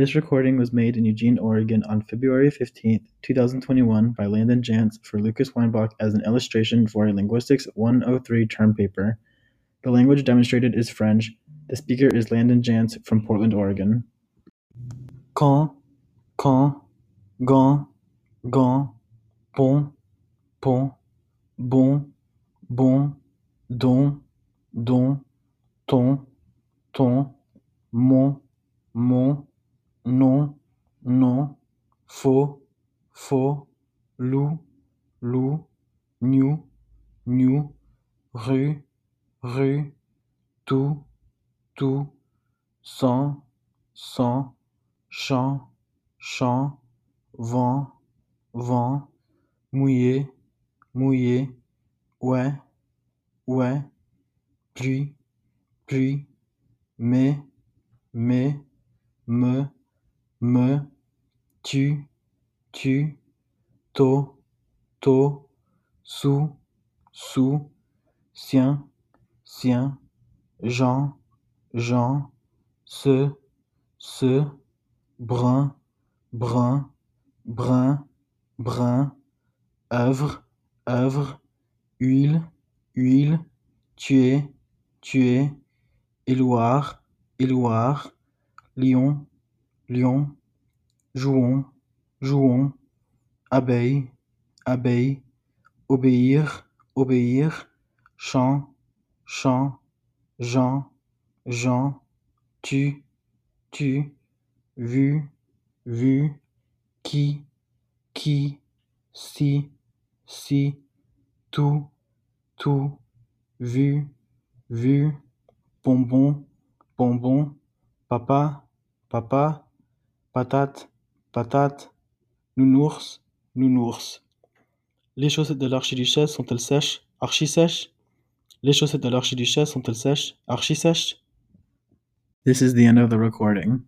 This recording was made in Eugene, Oregon on February 15, 2021 by Landon Jantz for Lucas Weinbach as an illustration for a Linguistics 103 term paper. The language demonstrated is French. The speaker is Landon Jantz from Portland, Oregon. Quand, quand, gant, gant, pont, pont, bon, bon, don, don, ton, ton, mon, mon, non, non, faux, faux, loup, loup, new, new, rue, rue, tout, tout, sans, sans, champ, champ, vent, vent, mouillé, mouillé, ouais, ouais, pluie, pluie, mais, mais, me, me, tu, tu, tôt, tôt, sous, sous, sien, sien, Jean, Jean, ce, ce, brun, brun, brun, brun, œuvre, œuvre, huile, huile, tuer, tuer, éloir, éloir, lion, lion, jouons, jouons, abeille, abeille, obéir, obéir, chant, chant, Jean, Jean, tu, tu, vu, vu, qui, qui, si, si, tout, tout, vu, vu, bonbon, bonbon, papa, papa, patate, patate, nounours, nounours. Les chaussettes de l'archiduchesse sont-elles sèches, archi sèches Les chaussettes de l'archiduchesse sont-elles sèches, archi sèches This is the end of the recording.